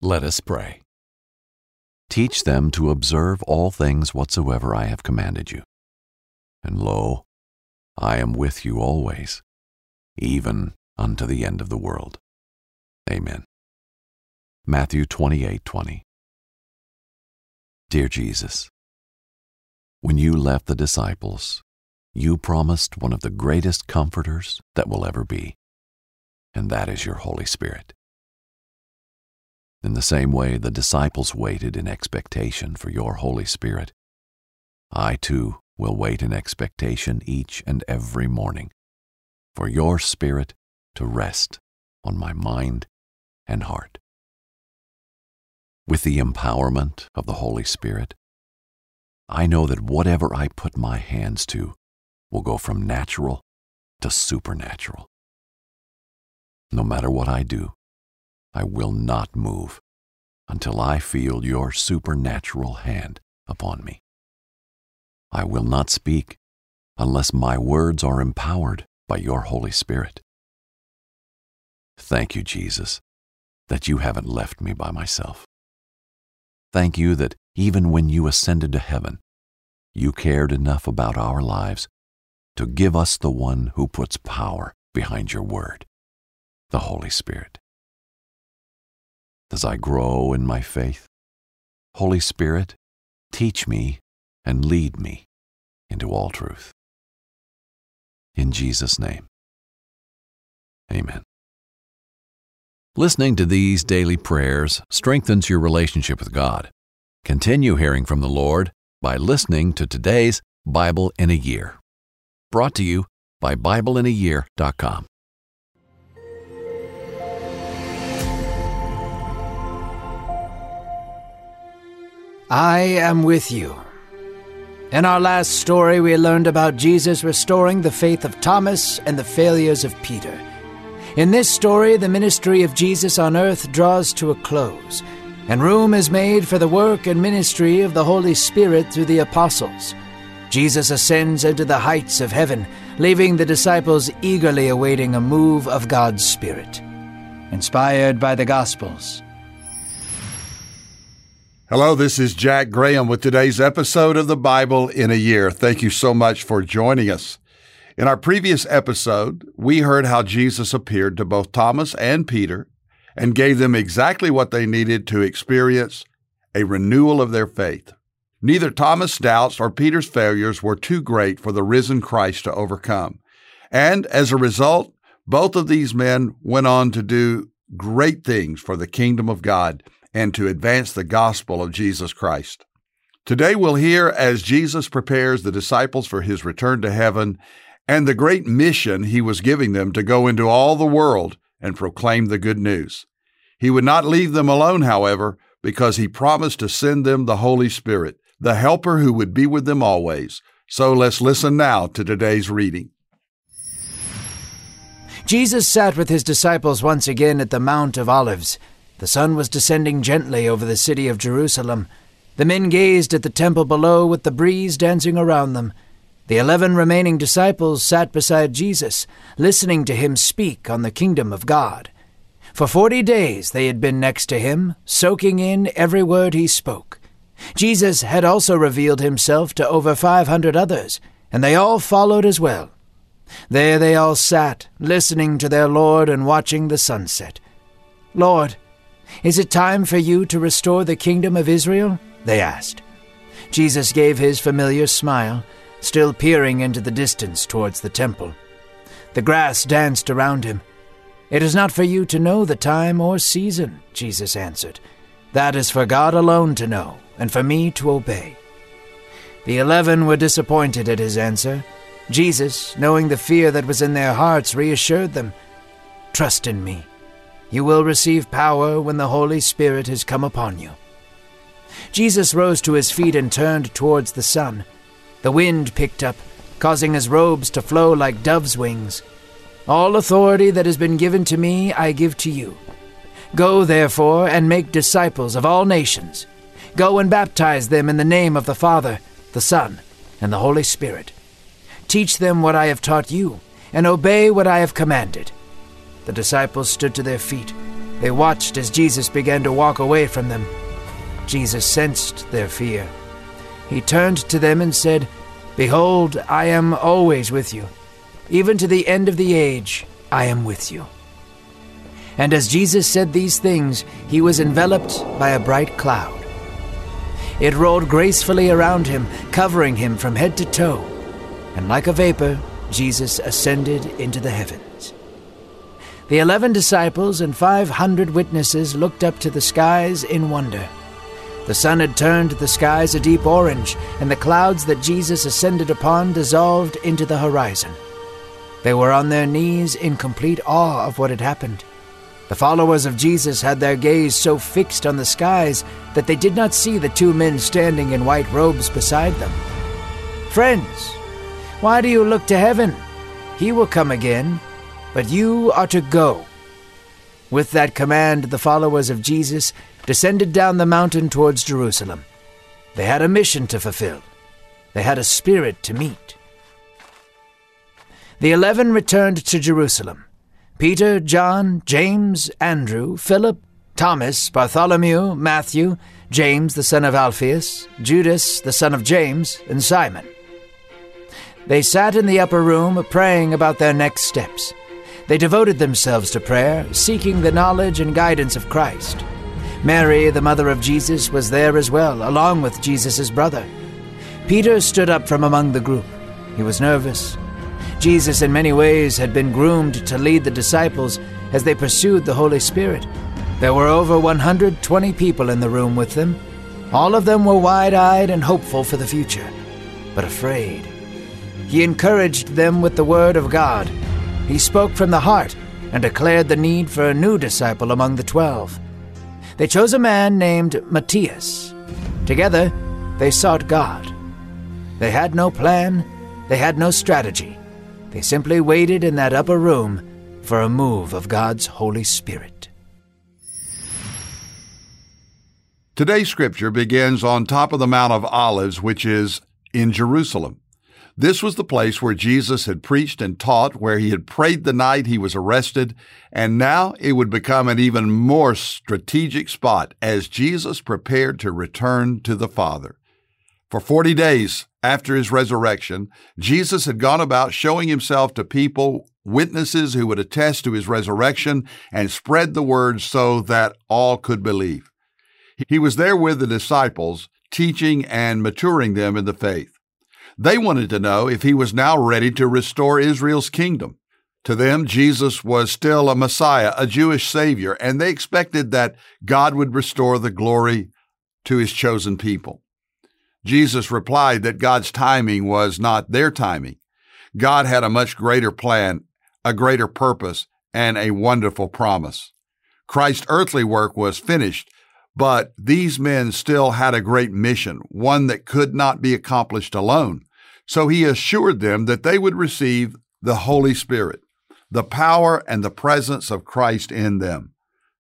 Let us pray. Teach them to observe all things whatsoever I have commanded you. And lo, I am with you always, even unto the end of the world. Amen. Matthew 28:20. Dear Jesus, when you left the disciples, you promised one of the greatest comforters that will ever be, and that is your Holy Spirit. In the same way the disciples waited in expectation for your Holy Spirit, I too will wait in expectation each and every morning for your Spirit to rest on my mind and heart. With the empowerment of the Holy Spirit, I know that whatever I put my hands to will go from natural to supernatural. No matter what I do, I will not move until I feel your supernatural hand upon me. I will not speak unless my words are empowered by your Holy Spirit. Thank you, Jesus, that you haven't left me by myself. Thank you that even when you ascended to heaven, you cared enough about our lives to give us the one who puts power behind your word, the Holy Spirit. As I grow in my faith, Holy Spirit, teach me and lead me into all truth. In Jesus' name, amen. Listening to these daily prayers strengthens your relationship with God. Continue hearing from the Lord by listening to today's Bible in a Year. Brought to you by BibleInAYear.com. I am with you. In our last story, we learned about Jesus restoring the faith of Thomas and the failures of Peter. In this story, the ministry of Jesus on earth draws to a close, and room is made for the work and ministry of the Holy Spirit through the apostles. Jesus ascends into the heights of heaven, leaving the disciples eagerly awaiting a move of God's Spirit. Inspired by the Gospels, Hello, this is Jack Graham with today's episode of the Bible in a Year. Thank you so much for joining us. In our previous episode, we heard how Jesus appeared to both Thomas and Peter and gave them exactly what they needed to experience a renewal of their faith. Neither Thomas' doubts or Peter's failures were too great for the risen Christ to overcome. And as a result, both of these men went on to do great things for the kingdom of God and to advance the gospel of Jesus Christ. Today we'll hear as Jesus prepares the disciples for his return to heaven and the great mission he was giving them to go into all the world and proclaim the good news. He would not leave them alone, however, because he promised to send them the Holy Spirit, the helper who would be with them always. So let's listen now to today's reading. Jesus sat with his disciples once again at the Mount of Olives. The sun was descending gently over the city of Jerusalem. The men gazed at the temple below with the breeze dancing around them. The eleven remaining disciples sat beside Jesus, listening to him speak on the kingdom of God. For forty days they had been next to him, soaking in every word he spoke. Jesus had also revealed himself to over five hundred others, and they all followed as well. There they all sat, listening to their Lord and watching the sunset. Lord, is it time for you to restore the kingdom of Israel? They asked. Jesus gave his familiar smile, still peering into the distance towards the temple. The grass danced around him. It is not for you to know the time or season, Jesus answered. That is for God alone to know, and for me to obey. The eleven were disappointed at his answer. Jesus, knowing the fear that was in their hearts, reassured them Trust in me. You will receive power when the Holy Spirit has come upon you. Jesus rose to his feet and turned towards the sun. The wind picked up, causing his robes to flow like dove's wings. All authority that has been given to me I give to you. Go, therefore, and make disciples of all nations. Go and baptize them in the name of the Father, the Son, and the Holy Spirit. Teach them what I have taught you, and obey what I have commanded. The disciples stood to their feet. They watched as Jesus began to walk away from them. Jesus sensed their fear. He turned to them and said, Behold, I am always with you. Even to the end of the age, I am with you. And as Jesus said these things, he was enveloped by a bright cloud. It rolled gracefully around him, covering him from head to toe. And like a vapor, Jesus ascended into the heavens. The eleven disciples and five hundred witnesses looked up to the skies in wonder. The sun had turned the skies a deep orange, and the clouds that Jesus ascended upon dissolved into the horizon. They were on their knees in complete awe of what had happened. The followers of Jesus had their gaze so fixed on the skies that they did not see the two men standing in white robes beside them. Friends, why do you look to heaven? He will come again, but you are to go. With that command, the followers of Jesus descended down the mountain towards Jerusalem. They had a mission to fulfill, they had a spirit to meet. The eleven returned to Jerusalem. Peter, John, James, Andrew, Philip, Thomas, Bartholomew, Matthew, James the son of Alphaeus, Judas the son of James, and Simon. They sat in the upper room praying about their next steps. They devoted themselves to prayer, seeking the knowledge and guidance of Christ. Mary, the mother of Jesus, was there as well, along with Jesus' brother. Peter stood up from among the group. He was nervous. Jesus, in many ways, had been groomed to lead the disciples as they pursued the Holy Spirit. There were over 120 people in the room with them. All of them were wide eyed and hopeful for the future, but afraid. He encouraged them with the Word of God. He spoke from the heart and declared the need for a new disciple among the twelve. They chose a man named Matthias. Together, they sought God. They had no plan, they had no strategy. They simply waited in that upper room for a move of God's Holy Spirit. Today's scripture begins on top of the Mount of Olives, which is in Jerusalem. This was the place where Jesus had preached and taught, where he had prayed the night he was arrested, and now it would become an even more strategic spot as Jesus prepared to return to the Father. For 40 days after his resurrection, Jesus had gone about showing himself to people, witnesses who would attest to his resurrection and spread the word so that all could believe. He was there with the disciples, teaching and maturing them in the faith. They wanted to know if he was now ready to restore Israel's kingdom. To them, Jesus was still a Messiah, a Jewish Savior, and they expected that God would restore the glory to his chosen people. Jesus replied that God's timing was not their timing. God had a much greater plan, a greater purpose, and a wonderful promise. Christ's earthly work was finished, but these men still had a great mission, one that could not be accomplished alone. So he assured them that they would receive the Holy Spirit, the power and the presence of Christ in them.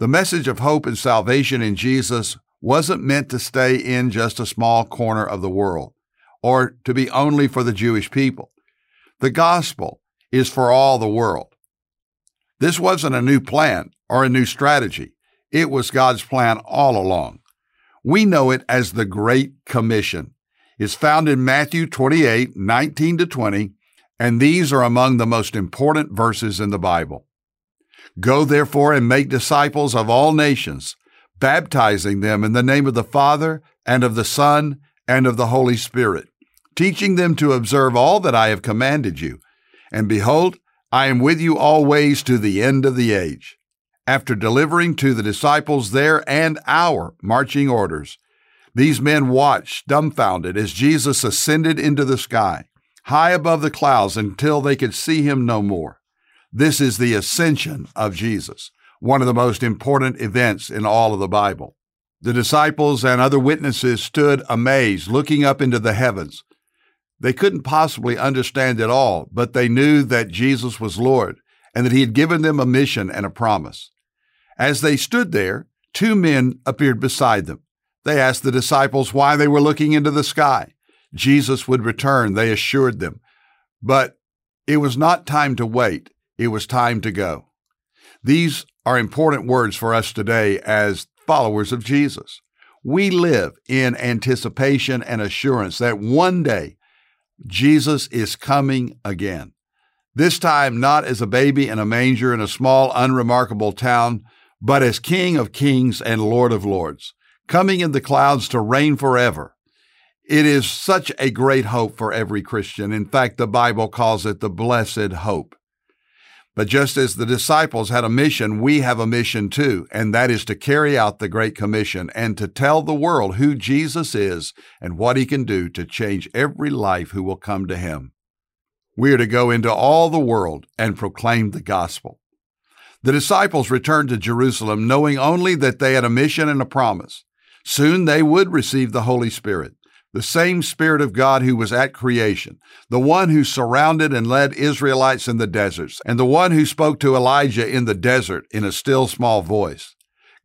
The message of hope and salvation in Jesus wasn't meant to stay in just a small corner of the world or to be only for the Jewish people. The gospel is for all the world. This wasn't a new plan or a new strategy. It was God's plan all along. We know it as the Great Commission. It's found in Matthew 28, 19 to 20, and these are among the most important verses in the Bible. Go therefore and make disciples of all nations, baptizing them in the name of the Father and of the Son and of the Holy Spirit, teaching them to observe all that I have commanded you. And behold, I am with you always to the end of the age. After delivering to the disciples their and our marching orders, these men watched dumbfounded as Jesus ascended into the sky, high above the clouds until they could see him no more. This is the ascension of Jesus one of the most important events in all of the Bible. The disciples and other witnesses stood amazed, looking up into the heavens. They couldn't possibly understand it all, but they knew that Jesus was Lord and that He had given them a mission and a promise. As they stood there, two men appeared beside them. They asked the disciples why they were looking into the sky. Jesus would return, they assured them. But it was not time to wait, it was time to go. These are important words for us today as followers of Jesus. We live in anticipation and assurance that one day Jesus is coming again. This time, not as a baby in a manger in a small, unremarkable town, but as King of kings and Lord of lords, coming in the clouds to reign forever. It is such a great hope for every Christian. In fact, the Bible calls it the blessed hope. But just as the disciples had a mission, we have a mission too, and that is to carry out the Great Commission and to tell the world who Jesus is and what he can do to change every life who will come to him. We are to go into all the world and proclaim the gospel. The disciples returned to Jerusalem knowing only that they had a mission and a promise. Soon they would receive the Holy Spirit the same Spirit of God who was at creation, the one who surrounded and led Israelites in the deserts, and the one who spoke to Elijah in the desert in a still small voice.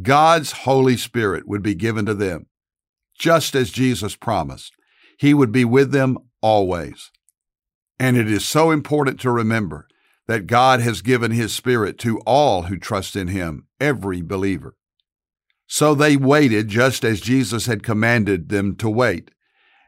God's Holy Spirit would be given to them, just as Jesus promised. He would be with them always. And it is so important to remember that God has given His Spirit to all who trust in Him, every believer. So they waited just as Jesus had commanded them to wait.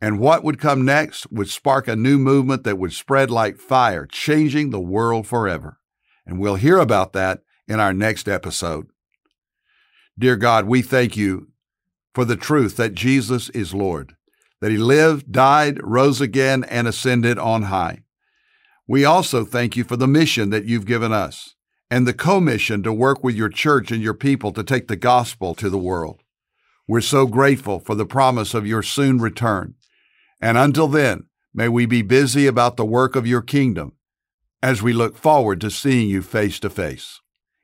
And what would come next would spark a new movement that would spread like fire, changing the world forever. And we'll hear about that in our next episode. Dear God, we thank you for the truth that Jesus is Lord, that he lived, died, rose again, and ascended on high. We also thank you for the mission that you've given us and the commission to work with your church and your people to take the gospel to the world. We're so grateful for the promise of your soon return and until then, may we be busy about the work of your kingdom as we look forward to seeing you face to face.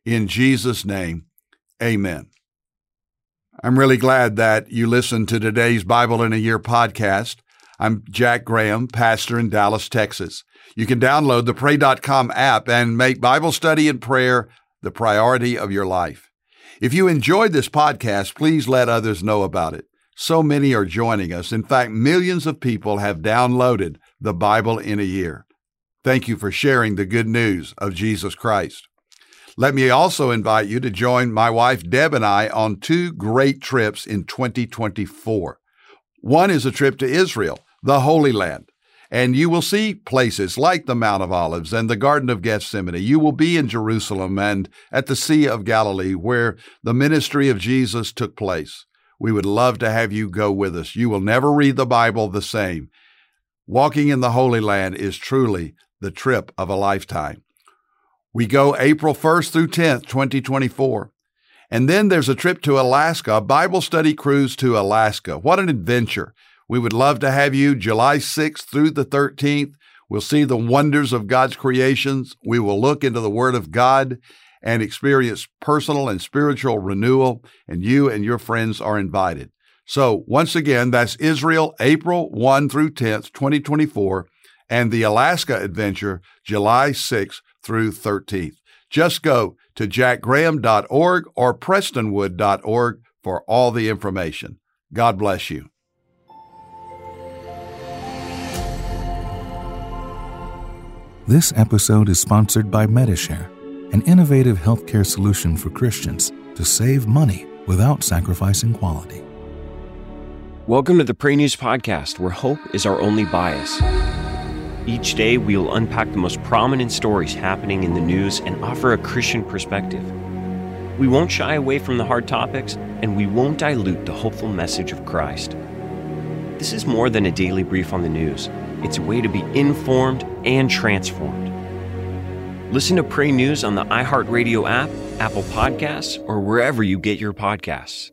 In Jesus' name, amen. I'm really glad that you listened to today's Bible in a Year podcast. I'm Jack Graham, pastor in Dallas, Texas. You can download the Pray.com app and make Bible study and prayer the priority of your life. If you enjoyed this podcast, please let others know about it. So many are joining us. In fact, millions of people have downloaded the Bible in a year. Thank you for sharing the good news of Jesus Christ. Let me also invite you to join my wife Deb and I on two great trips in 2024. One is a trip to Israel, the Holy Land, and you will see places like the Mount of Olives and the Garden of Gethsemane. You will be in Jerusalem and at the Sea of Galilee, where the ministry of Jesus took place. We would love to have you go with us. You will never read the Bible the same. Walking in the Holy Land is truly the trip of a lifetime. We go April 1st through 10th, 2024. And then there's a trip to Alaska, a Bible study cruise to Alaska. What an adventure. We would love to have you July 6th through the 13th. We'll see the wonders of God's creations. We will look into the Word of God and experience personal and spiritual renewal, and you and your friends are invited. So, once again, that's Israel, April 1 through 10th, 2024, and the Alaska Adventure, July 6th through 13th. Just go to jackgraham.org or prestonwood.org for all the information. God bless you. This episode is sponsored by Medi-Share an innovative healthcare solution for Christians to save money without sacrificing quality. Welcome to the Pray News Podcast, where hope is our only bias. Each day, we will unpack the most prominent stories happening in the news and offer a Christian perspective. We won't shy away from the hard topics, and we won't dilute the hopeful message of Christ. This is more than a daily brief on the news, it's a way to be informed and transformed. Listen to Pray News on the iHeartRadio app, Apple Podcasts, or wherever you get your podcasts.